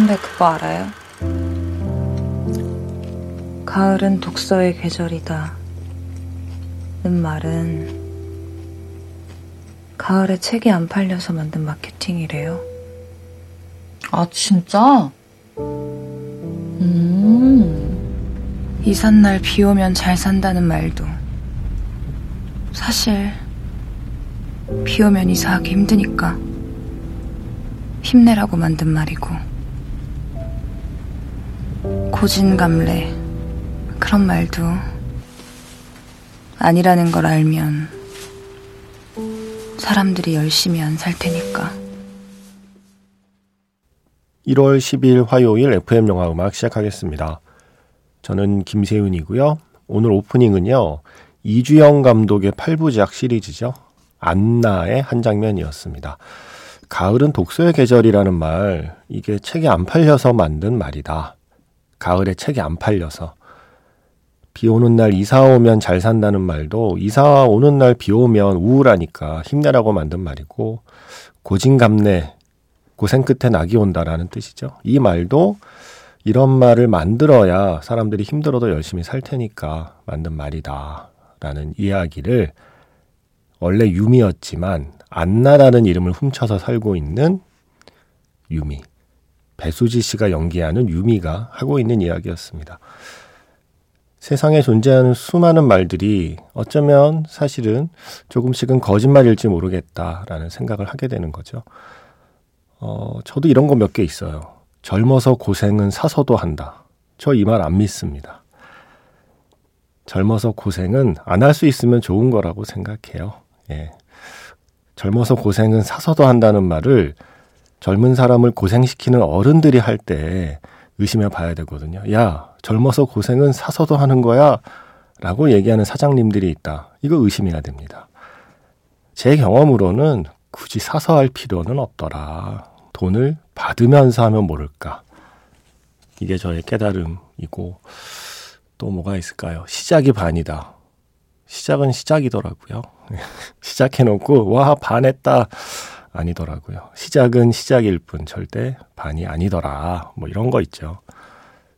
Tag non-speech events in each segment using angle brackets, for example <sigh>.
선배 그거 알아요? 가을은 독서의 계절이다. 는 말은 가을에 책이 안 팔려서 만든 마케팅이래요. 아, 진짜? 음. 이삿날 비 오면 잘 산다는 말도 사실 비 오면 이사하기 힘드니까 힘내라고 만든 말이고 고진감래 그런 말도 아니라는 걸 알면 사람들이 열심히 안 살 테니까. 1월 10일 화요일 FM 영화 음악 시작하겠습니다. 저는 김세윤이고요. 오늘 오프닝은요. 이주영 감독의 8부작 시리즈죠. 안나의 한 장면이었습니다. 가을은 독서의 계절이라는 말, 이게 책이 안 팔려서 만든 말이다. 가을에 책이 안 팔려서. 비 오는 날 이사 오면 잘 산다는 말도 이사 오는 날 비 오면 우울하니까 힘내라고 만든 말이고, 고진감래, 고생 끝에 낙이 온다라는 뜻이죠. 이 말도 이런 말을 만들어야 사람들이 힘들어도 열심히 살 테니까 만든 말이다. 라는 이야기를 원래 유미였지만 안나라는 이름을 훔쳐서 살고 있는 유미. 배수지 씨가 연기하는 유미가 하고 있는 이야기였습니다. 세상에 존재하는 수많은 말들이 어쩌면 사실은 조금씩은 거짓말일지 모르겠다라는 생각을 하게 되는 거죠. 어, 저도 이런 거 몇 개 있어요. 젊어서 고생은 사서도 한다. 저 이 말 안 믿습니다. 젊어서 고생은 안 할 수 있으면 좋은 거라고 생각해요. 예. 젊어서 고생은 사서도 한다는 말을 젊은 사람을 고생시키는 어른들이 할 때 의심해 봐야 되거든요. 야, 젊어서 고생은 사서도 하는 거야. 라고 얘기하는 사장님들이 있다. 이거 의심해야 됩니다. 제 경험으로는 굳이 사서 할 필요는 없더라. 돈을 받으면서 하면 모를까. 이게 저의 깨달음이고, 또 뭐가 있을까요? 시작이 반이다. 시작은 시작이더라고요. <laughs> 시작해놓고, 와, 반했다. 아니더라고요. 시작은 시작일 뿐, 절대 반이 아니더라. 뭐 이런 거 있죠.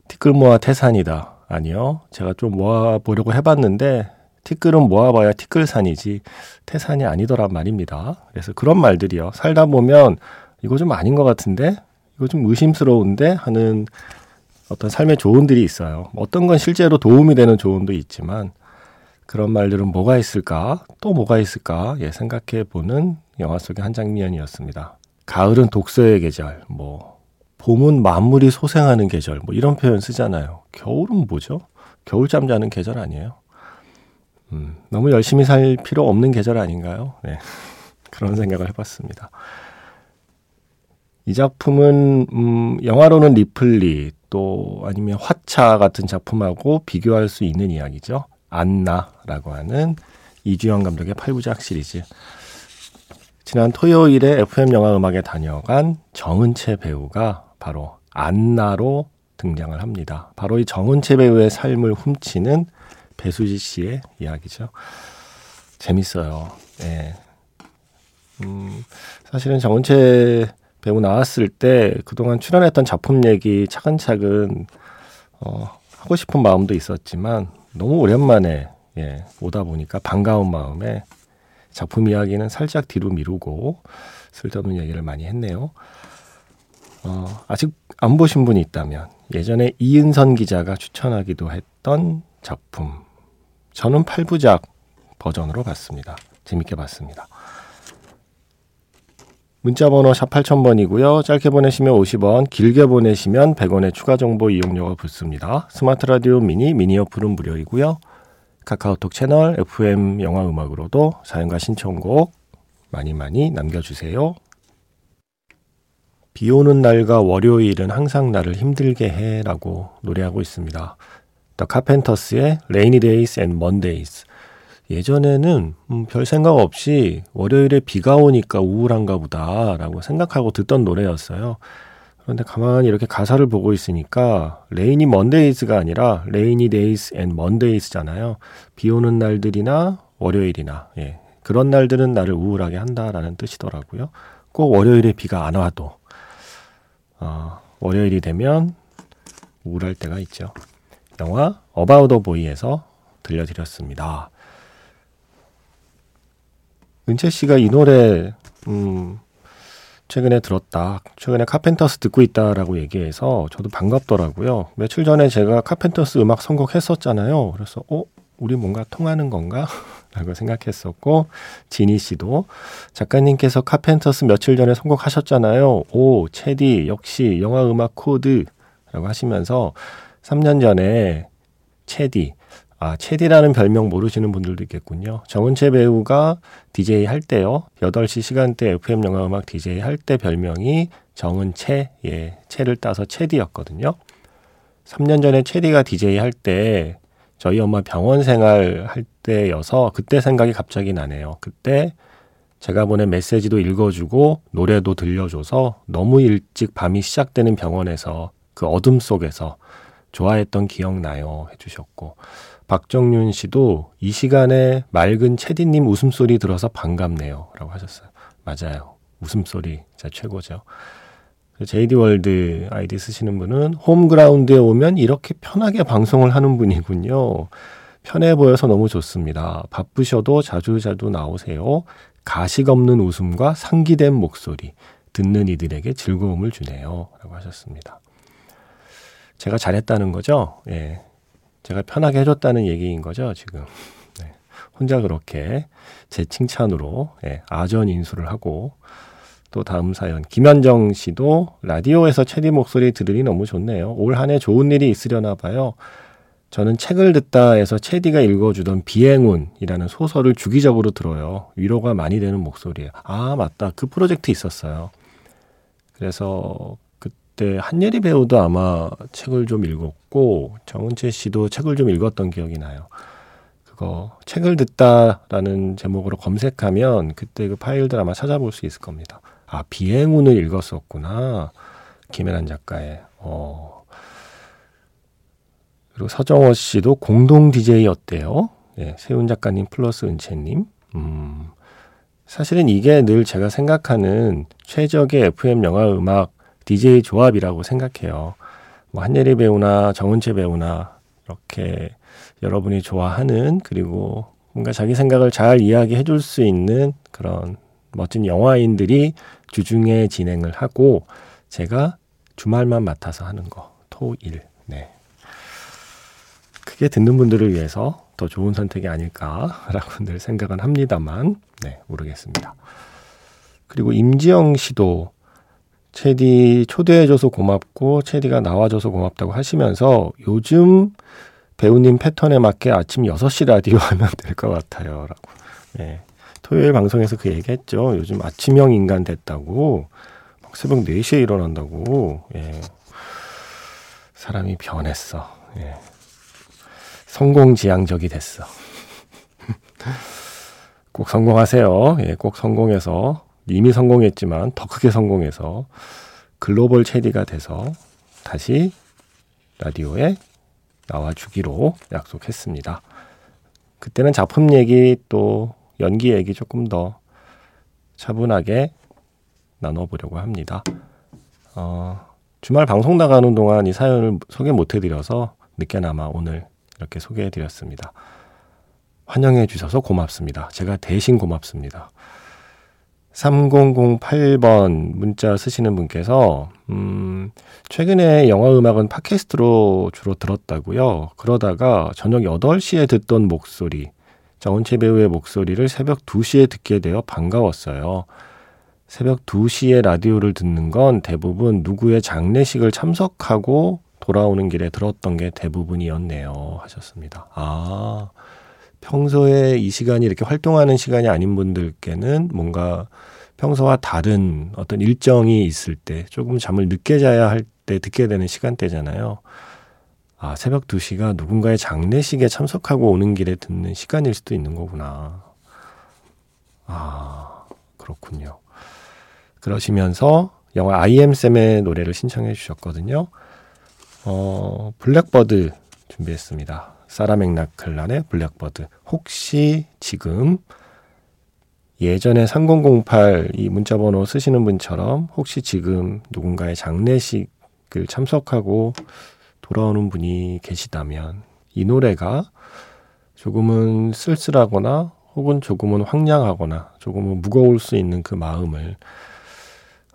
티끌 모아 태산이다. 아니요. 제가 좀 모아보려고 해봤는데, 티끌은 모아봐야 티끌산이지, 태산이 아니더란 말입니다. 그래서 그런 말들이요. 살다 보면, 이거 좀 아닌 것 같은데? 이거 좀 의심스러운데? 하는 어떤 삶의 조언들이 있어요. 어떤 건 실제로 도움이 되는 조언도 있지만, 그런 말들은 뭐가 있을까? 또 뭐가 있을까? 예, 생각해 보는 영화 속의 한 장면이었습니다. 가을은 독서의 계절, 뭐, 봄은 만물이 소생하는 계절, 뭐 이런 표현 쓰잖아요. 겨울은 뭐죠? 겨울잠 자는 계절 아니에요? 음, 너무 열심히 살 필요 없는 계절 아닌가요? 네. <laughs> 그런 생각을 해봤습니다. 이 작품은, 음, 영화로는 리플리, 또 아니면 화차 같은 작품하고 비교할 수 있는 이야기죠. 안나라고 하는 이주영 감독의 8부작 시리즈. 지난 토요일에 FM 영화 음악에 다녀간 정은채 배우가 바로 안나로 등장을 합니다. 바로 이 정은채 배우의 삶을 훔치는 배수지 씨의 이야기죠. 재밌어요. 예. 음, 사실은 정은채 배우 나왔을 때 그동안 출연했던 작품 얘기 차근차근 어, 하고 싶은 마음도 있었지만 너무 오랜만에 예, 오다 보니까 반가운 마음에 작품 이야기는 살짝 뒤로 미루고 쓸데없는 얘기를 많이 했네요. 어, 아직 안 보신 분이 있다면 예전에 이은선 기자가 추천하기도 했던 작품 저는 8부작 버전으로 봤습니다. 재밌게 봤습니다. 문자 번호 샵 8000번이고요. 짧게 보내시면 50원, 길게 보내시면 100원의 추가 정보 이용료가 붙습니다. 스마트 라디오 미니, 미니 어플은 무료이고요. 카카오톡 채널 FM 영화 음악으로도 사연과 신청곡 많이 많이 남겨주세요. 비 오는 날과 월요일은 항상 나를 힘들게 해 라고 노래하고 있습니다. The Carpenters의 Rainy Days and Mondays. 예전에는 음, 별 생각 없이 월요일에 비가 오니까 우울한가 보다 라고 생각하고 듣던 노래였어요. 그런데 가만히 이렇게 가사를 보고 있으니까 Rainy Mondays가 아니라 Rainy Days and Mondays잖아요. 비 오는 날들이나 월요일이나 예. 그런 날들은 나를 우울하게 한다라는 뜻이더라고요. 꼭 월요일에 비가 안 와도 어, 월요일이 되면 우울할 때가 있죠. 영화 About the Boy에서 들려드렸습니다. 은채 씨가 이 노래 음 최근에 들었다. 최근에 카펜터스 듣고 있다라고 얘기해서 저도 반갑더라고요. 며칠 전에 제가 카펜터스 음악 선곡했었잖아요. 그래서 어 우리 뭔가 통하는 건가? <laughs> 라고 생각했었고 지니 씨도 작가님께서 카펜터스 며칠 전에 선곡하셨잖아요. 오 체디 역시 영화 음악 코드라고 하시면서 3년 전에 체디 아, 체디라는 별명 모르시는 분들도 있겠군요. 정은채 배우가 DJ 할 때요. 8시 시간대 FM 영화 음악 DJ 할 때 별명이 정은채, 예, 채를 따서 체디였거든요. 3년 전에 체디가 DJ 할 때 저희 엄마 병원 생활 할 때여서 그때 생각이 갑자기 나네요. 그때 제가 보낸 메시지도 읽어주고 노래도 들려줘서 너무 일찍 밤이 시작되는 병원에서 그 어둠 속에서 좋아했던 기억나요 해주셨고 박정윤 씨도 이 시간에 맑은 체디님 웃음소리 들어서 반갑네요. 라고 하셨어요. 맞아요. 웃음소리 진짜 최고죠. JD 월드 아이디 쓰시는 분은 홈그라운드에 오면 이렇게 편하게 방송을 하는 분이군요. 편해 보여서 너무 좋습니다. 바쁘셔도 자주자주 나오세요. 가식 없는 웃음과 상기된 목소리. 듣는 이들에게 즐거움을 주네요. 라고 하셨습니다. 제가 잘했다는 거죠? 예. 제가 편하게 해줬다는 얘기인 거죠, 지금. 네. 혼자 그렇게 제 칭찬으로 예, 아전 인수를 하고 또 다음 사연 김현정 씨도 라디오에서 체디 목소리 들으니 너무 좋네요. 올 한 해 좋은 일이 있으려나 봐요. 저는 책을 듣다에서 체디가 읽어주던 비행운이라는 소설을 주기적으로 들어요. 위로가 많이 되는 목소리예요. 아 맞다 그 프로젝트 있었어요. 그래서 그 때 한예리 배우도 아마 책을 좀 읽었고 정은채 씨도 책을 좀 읽었던 기억이 나요. 그거 책을 듣다라는 제목으로 검색하면 그때 그 파일들 아마 찾아볼 수 있을 겁니다. 아 비행운을 읽었었구나 김혜란 작가의. 어. 그리고 서정호 씨도 공동 DJ였대요. 예, 세훈 작가님 플러스 은채님. 음. 사실은 이게 늘 제가 생각하는 최적의 FM 영화 음악 DJ 조합이라고 생각해요. 뭐 한예리 배우나 정은채 배우나 이렇게 여러분이 좋아하는 그리고 뭔가 자기 생각을 잘 이야기해 줄 수 있는 그런 멋진 영화인들이 주중에 진행을 하고 제가 주말만 맡아서 하는 거 토일 네 그게 듣는 분들을 위해서 더 좋은 선택이 아닐까라고 늘 생각은 합니다만 네 모르겠습니다. 그리고 임지영 씨도 체디 초대해줘서 고맙고 체디가 나와줘서 고맙다고 하시면서 요즘 배우님 패턴에 맞게 아침 6시 라디오 하면 될 것 같아요. 라고. 예. 토요일 방송에서 그 얘기 했죠. 요즘 아침형 인간 됐다고. 막 새벽 4시에 일어난다고. 예. 사람이 변했어. 예. 성공지향적이 됐어. <laughs> 꼭 성공하세요. 예, 꼭 성공해서 이미 성공했지만 더 크게 성공해서 글로벌 체리가 돼서 다시 라디오에 나와주기로 약속했습니다. 그때는 작품 얘기 또 연기 얘기 조금 더 차분하게 나눠보려고 합니다. 어, 주말 방송 나가는 동안 이 사연을 소개 못 해드려서 늦게나마 오늘 이렇게 소개해드렸습니다. 환영해 주셔서 고맙습니다. 제가 대신 고맙습니다. 3008번 문자 쓰시는 분께서, 음, 최근에 영화 음악은 팟캐스트로 주로 들었다고요. 그러다가 저녁 8시에 듣던 목소리, 정은채 배우의 목소리를 새벽 2시에 듣게 되어 반가웠어요. 새벽 2시에 라디오를 듣는 건 대부분 누구의 장례식을 참석하고 돌아오는 길에 들었던 게 대부분이었네요. 하셨습니다. 아, 평소에 이 시간이 이렇게 활동하는 시간이 아닌 분들께는 뭔가 평소와 다른 어떤 일정이 있을 때 조금 잠을 늦게 자야 할 때 듣게 되는 시간대잖아요. 아, 새벽 2시가 누군가의 장례식에 참석하고 오는 길에 듣는 시간일 수도 있는 거구나. 아, 그렇군요. 그러시면서 영화 아이엠쌤의 노래를 신청해 주셨거든요. 어, 블랙버드 준비했습니다. 사라 맥락클란의 블랙버드. 혹시 지금 예전에 3008 이 문자번호 쓰시는 분처럼 혹시 지금 누군가의 장례식 댓글 참석하고 돌아오는 분이 계시다면 이 노래가 조금은 쓸쓸하거나 혹은 조금은 황량하거나 조금은 무거울 수 있는 그 마음을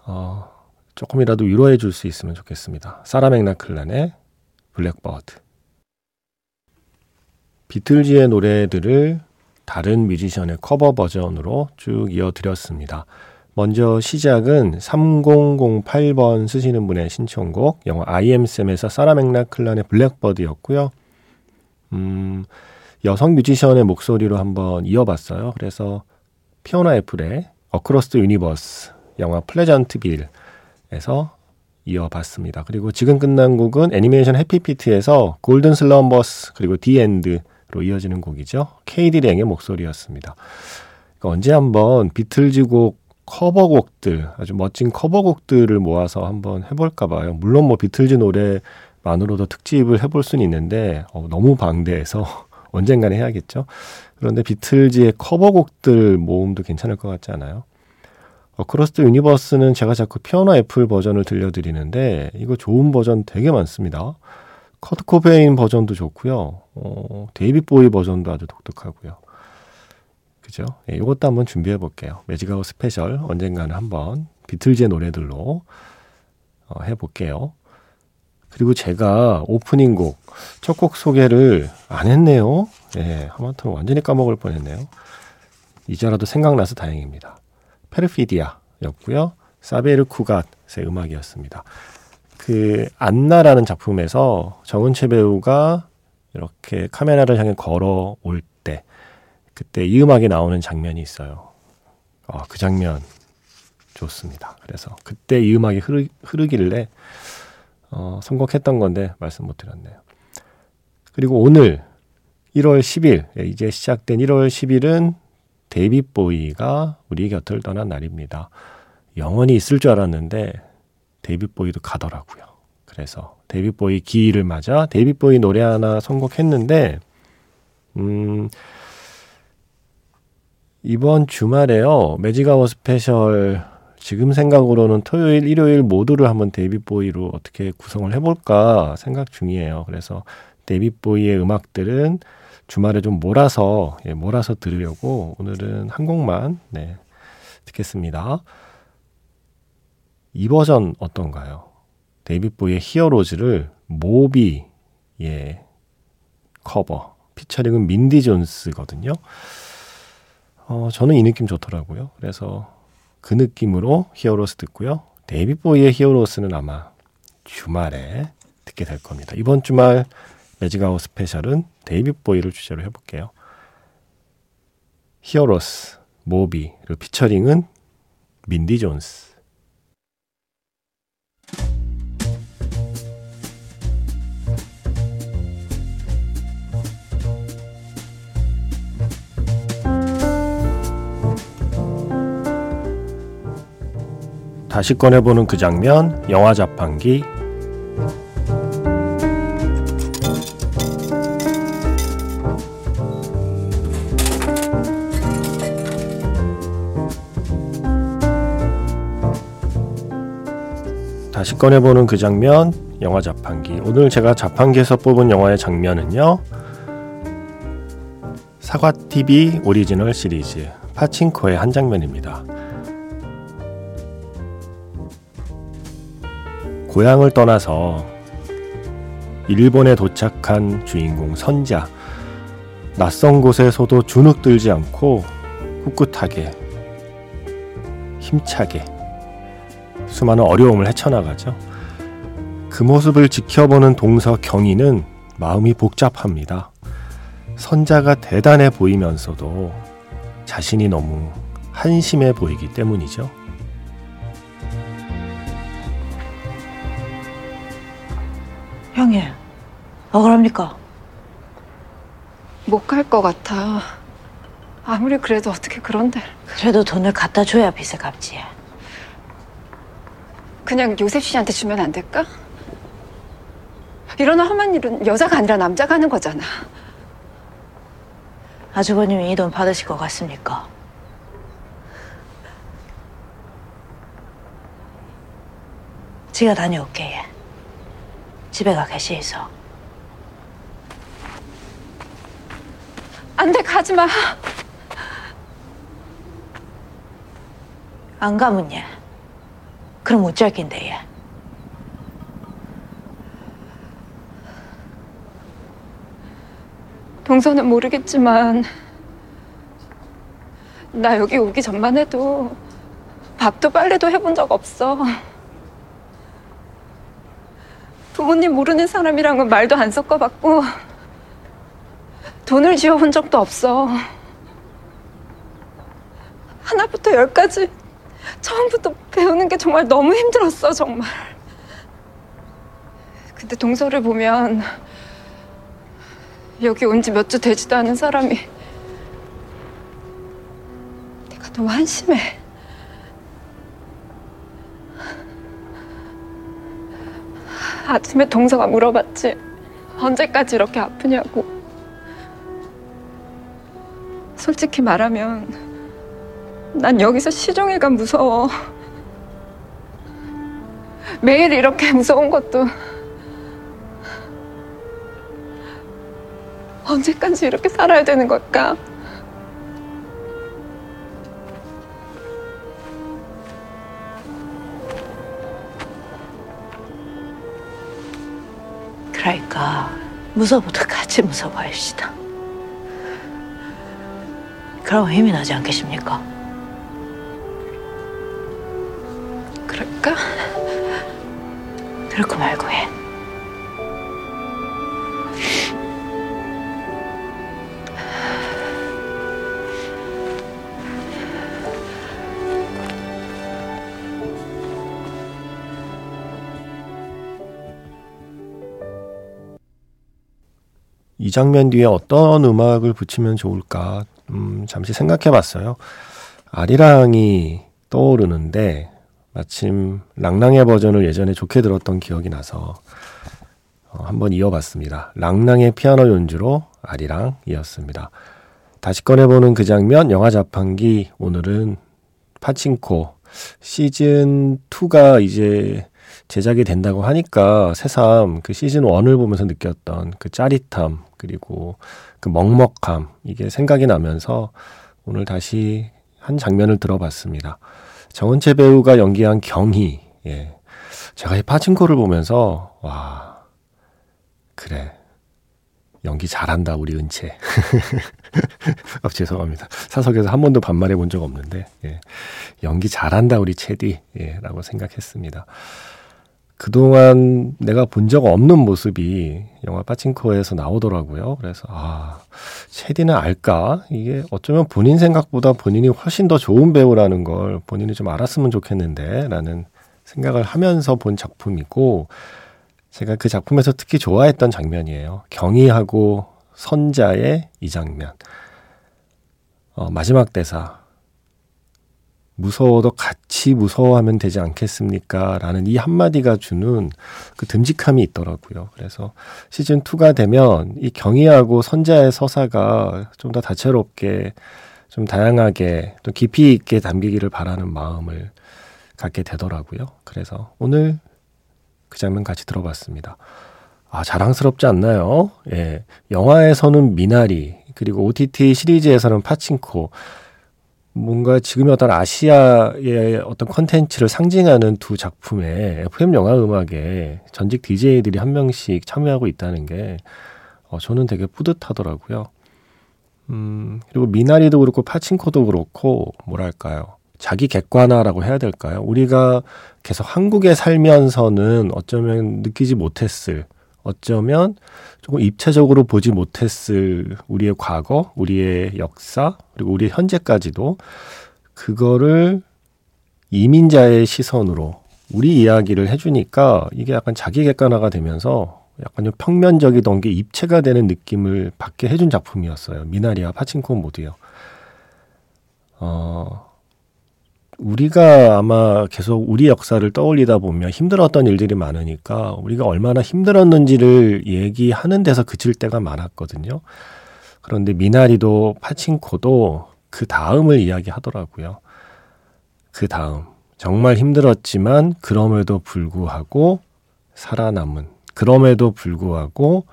어, 조금이라도 위로해 줄 수 있으면 좋겠습니다. 사라 맥락클란의 블랙버드. 비틀즈의 노래들을 다른 뮤지션의 커버 버전으로 쭉 이어드렸습니다. 먼저 시작은 3008번 쓰시는 분의 신청곡 영화 I Am Sam에서 사라 맥락클란의 Blackbird였고요. 음, 여성 뮤지션의 목소리로 한번 이어봤어요. 그래서 피오나 애플의 Across the Universe 영화 Pleasantville에서 이어봤습니다. 그리고 지금 끝난 곡은 애니메이션 Happy Feet에서 Golden Slumbers 그리고 The End 로 이어지는 곡이죠. 케이디 랭의 목소리였습니다. 그러니까 언제 한번 비틀즈 곡 커버곡들 아주 멋진 커버곡들을 모아서 한번 해볼까 봐요. 물론 뭐 비틀즈 노래만으로도 특집을 해볼 수는 있는데 어, 너무 방대해서 <laughs> 언젠가는 해야겠죠. 그런데 비틀즈의 커버곡들 모음도 괜찮을 것 같지 않아요? Across the Universe는 제가 자꾸 피오나 애플 버전을 들려드리는데 이거 좋은 버전 되게 많습니다. 커트 코베인 버전도 좋고요. 어, 데이빗 보위 버전도 아주 독특하고요. 그죠? 예, 이것도 한번 준비해 볼게요. Magic Hour 스페셜 언젠가는 한번 비틀즈의 노래들로 어, 해 볼게요. 그리고 제가 오프닝 곡, 첫 곡 소개를 안 했네요. 예, 하마터면 완전히 까먹을 뻔 했네요. 이제라도 생각나서 다행입니다. Perfidia였고요. 사비에르 쿠갓의 음악이었습니다. 그 안나라는 작품에서 정은채 배우가 이렇게 카메라를 향해 걸어올 때 그때 이 음악이 나오는 장면이 있어요. 어, 그 장면 좋습니다. 그래서 그때 이 음악이 흐르, 흐르길래 어, 선곡했던 건데 말씀 못 드렸네요. 그리고 오늘 1월 10일 예, 이제 시작된 1월 10일은 데이빗 보이가 우리 곁을 떠난 날입니다. 영원히 있을 줄 알았는데 데이빗 보위도 가더라고요. 그래서 데이빗 보위 기일을 맞아 데이빗 보위 노래 하나 선곡했는데 음 이번 주말에요. 매직아워 스페셜 지금 생각으로는 토요일, 일요일 모두를 한번 데이빗 보위로 어떻게 구성을 해볼까 생각 중이에요. 그래서 데이빗 보위의 음악들은 주말에 좀 몰아서 예, 몰아서 들으려고 오늘은 한 곡만 네, 듣겠습니다. 이 버전 어떤가요? 데이빗 보위의 Heroes를 모비의 커버 피처링은 민디 존스거든요. 어, 저는 이 느낌 좋더라고요. 그래서 그 느낌으로 Heroes 듣고요. 데이빗 보위의 Heroes는 아마 주말에 듣게 될 겁니다. 이번 주말 매직아워 스페셜은 데이빗 보위를 주제로 해볼게요. 히어로스, 모비, 그리고 피처링은 민디 존스. 다시 꺼내보는 그 장면, 영화 자판기, 다시 꺼내보는 그 장면, 영화 자판기. 오늘 제가 자판기에서 뽑은 영화의 장면은요. 사과TV 오리지널 시리즈 파친코의 한 장면입니다. 고향을 떠나서 일본에 도착한 주인공 선자. 낯선 곳에서도 주눅 들지 않고 꿋꿋하게, 힘차게 수많은 어려움을 헤쳐나가죠. 그 모습을 지켜보는 동서 경희는 마음이 복잡합니다. 선자가 대단해 보이면서도 자신이 너무 한심해 보이기 때문이죠. 형님, 억울합니까? 못 갈 것 같아. 아무리 그래도 어떻게 그런데. 그래도 돈을 갖다 줘야 빚을 갚지. 그냥 요셉 씨한테 주면 안 될까? 이런 험한 일은 여자가 아니라 남자가 하는 거잖아. 아주버님이 이 돈 받으실 것 같습니까? 제가 다녀올게. 예. 집에 가 계시 있어. 안 돼, 가지 마. 안 가면 얘. 그럼 어쩔 낀데 얘. 동서는 모르겠지만 나 여기 오기 전만 해도 밥도 빨래도 해본 적 없어. 부모님 모르는 사람이랑은 말도 안 섞어봤고 돈을 지어본 적도 없어. 하나부터 열까지 처음부터 배우는 게 정말 너무 힘들었어, 정말. 근데 동서를 보면 여기 온 지 몇 주 되지도 않은 사람이 내가 너무 한심해. 아침에 동서가 물어봤지. 언제까지 이렇게 아프냐고. 솔직히 말하면 난 여기서 시종일관 무서워. 매일 이렇게 무서운 것도 언제까지 이렇게 살아야 되는 걸까? 무서부터 같이 무서워합시다. 그럼 힘이 나지 않겠습니까? 그럴까? 그렇고 말고 해. 장면 뒤에 어떤 음악을 붙이면 좋을까, 음, 잠시 생각해 봤어요. 아리랑이 떠오르는데, 마침 랑랑의 버전을 예전에 좋게 들었던 기억이 나서, 어, 한번 이어봤습니다. 랑랑의 피아노 연주로 아리랑이었습니다. 다시 꺼내보는 그 장면, 영화 자판기, 오늘은 파친코, 시즌 2가 이제 제작이 된다고 하니까 새삼 그 시즌 1을 보면서 느꼈던 그 짜릿함 그리고 그 먹먹함 이게 생각이 나면서 오늘 다시 한 장면을 들어봤습니다. 정은채 배우가 연기한 경희 예. 제가 이 파친코를 보면서 와 그래 연기 잘한다 우리 은채 <laughs> 아, 죄송합니다 사석에서 한 번도 반말해 본 적 없는데 예. 연기 잘한다 우리 채디 예, 라고 생각했습니다 그동안 내가 본 적 없는 모습이 영화 파친코에서 나오더라고요. 그래서, 아, 체디는 알까? 이게 어쩌면 본인 생각보다 본인이 훨씬 더 좋은 배우라는 걸 본인이 좀 알았으면 좋겠는데, 라는 생각을 하면서 본 작품이고, 제가 그 작품에서 특히 좋아했던 장면이에요. 경희하고 선자의 이 장면. 어, 마지막 대사. 무서워도 같이 무서워하면 되지 않겠습니까? 라는 이 한마디가 주는 그 듬직함이 있더라고요. 그래서 시즌2가 되면 이 경희하고 선자의 서사가 좀 더 다채롭게 좀 다양하게 또 깊이 있게 담기기를 바라는 마음을 갖게 되더라고요. 그래서 오늘 그 장면 같이 들어봤습니다. 아, 자랑스럽지 않나요? 예. 영화에서는 미나리, 그리고 OTT 시리즈에서는 파친코, 뭔가 지금의 어떤 아시아의 어떤 컨텐츠를 상징하는 두 작품에 FM 영화 음악에 전직 DJ들이 한 명씩 참여하고 있다는 게 어, 저는 되게 뿌듯하더라고요. 음, 그리고 미나리도 그렇고 파친코도 그렇고 뭐랄까요. 자기 객관화라고 해야 될까요? 우리가 계속 한국에 살면서는 어쩌면 느끼지 못했을 어쩌면 조금 입체적으로 보지 못했을 우리의 과거, 우리의 역사, 그리고 우리의 현재까지도 그거를 이민자의 시선으로 우리 이야기를 해주니까 이게 약간 자기 객관화가 되면서 약간 좀 평면적이던 게 입체가 되는 느낌을 받게 해준 작품이었어요. 미나리와 파친코 모두요. 어, 우리가 아마 계속 우리 역사를 떠올리다 보면 힘들었던 일들이 많으니까 우리가 얼마나 힘들었는지를 얘기하는 데서 그칠 때가 많았거든요. 그런데 미나리도 파친코도 그 다음을 이야기하더라고요. 그 다음. 정말 힘들었지만 그럼에도 불구하고 살아남은 그럼에도 불구하고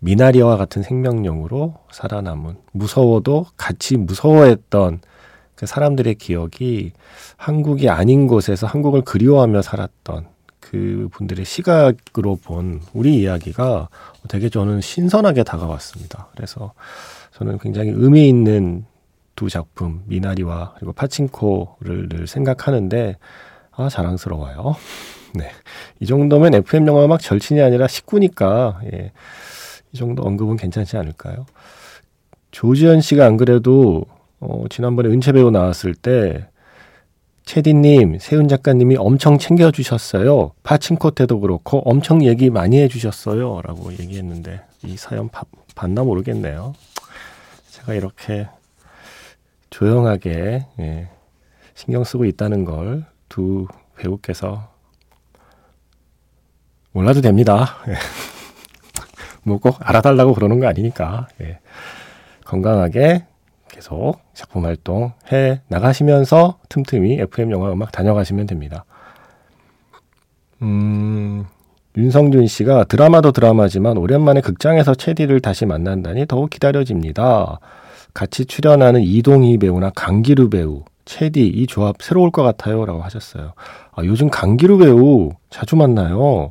미나리와 같은 생명력으로 살아남은 무서워도 같이 무서워했던 그 사람들의 기억이 한국이 아닌 곳에서 한국을 그리워하며 살았던 그 분들의 시각으로 본 우리 이야기가 되게 저는 신선하게 다가왔습니다. 그래서 저는 굉장히 의미 있는 두 작품 미나리와 그리고 파친코를 늘 생각하는데 아 자랑스러워요. <laughs> 네, 이 정도면 FM 영화 음악 절친이 아니라 식구니까 예, 이 정도 언급은 괜찮지 않을까요? 조지현 씨가 안 그래도 어, 지난번에 은채 배우 나왔을 때 채디님, 세훈 작가님이 엄청 챙겨주셨어요. 파친코 때도 그렇고 엄청 얘기 많이 해주셨어요. 라고 얘기했는데 이 사연 바, 봤나 모르겠네요. 제가 이렇게 조용하게 예, 신경 쓰고 있다는 걸 두 배우께서 몰라도 됩니다. 예. <laughs> 뭐꼭 알아달라고 그러는 거 아니니까 예. 건강하게 계속 작품 활동 해 나가시면서 틈틈이 FM 영화 음악 다녀가시면 됩니다. 음, 윤성준 씨가 드라마도 드라마지만 오랜만에 극장에서 체디를 다시 만난다니 더욱 기다려집니다. 같이 출연하는 이동희 배우나 강기루 배우, 체디 이 조합 새로울 것 같아요라고 하셨어요. 아, 요즘 강기루 배우 자주 만나요.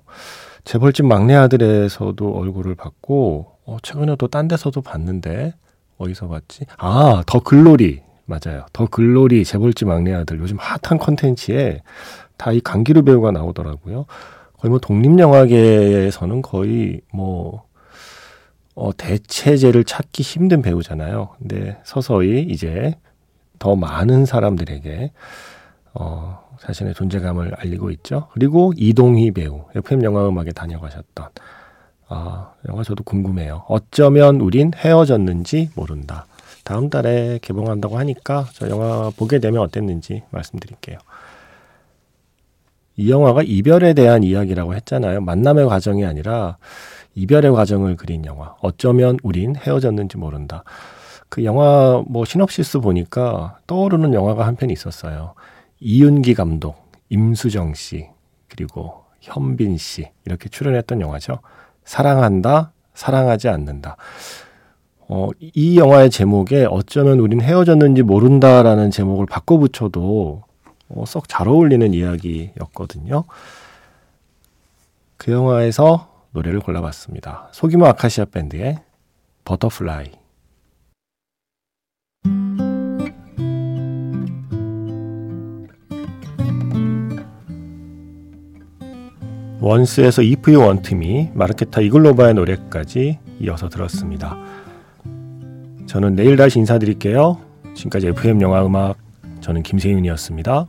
재벌집 막내 아들에서도 얼굴을 봤고 어, 최근에 또 딴 데서도 봤는데 어디서 봤지? 아, 더 글로리. 맞아요. 더 글로리 재벌집 막내 아들 요즘 핫한 컨텐츠에 다 이 강기루 배우가 나오더라고요. 거의 뭐 독립영화계에서는 거의 뭐 어, 대체제를 찾기 힘든 배우잖아요. 근데 서서히 이제 더 많은 사람들에게 어, 자신의 존재감을 알리고 있죠. 그리고 이동희 배우, FM 영화음악에 다녀가셨던 아, 영화 저도 궁금해요. 어쩌면 우린 헤어졌는지 모른다. 다음 달에 개봉한다고 하니까 저 영화 보게 되면 어땠는지 말씀드릴게요. 이 영화가 이별에 대한 이야기라고 했잖아요. 만남의 과정이 아니라 이별의 과정을 그린 영화. 어쩌면 우린 헤어졌는지 모른다. 그 영화 뭐 시놉시스 보니까 떠오르는 영화가 한 편 있었어요. 이윤기 감독, 임수정 씨, 그리고 현빈 씨 이렇게 출연했던 영화죠. 사랑한다, 사랑하지 않는다. 어, 이 영화의 제목에 어쩌면 우린 헤어졌는지 모른다라는 제목을 바꿔 붙여도 어, 썩 잘 어울리는 이야기였거든요. 그 영화에서 노래를 골라봤습니다. 소규모 아카시아 밴드의 Butterfly. 원스에서 If You Want Me, 마르케타 이글로바의 노래까지 이어서 들었습니다. 저는 내일 다시 인사드릴게요. 지금까지 FM 영화 음악 저는 김세윤이었습니다.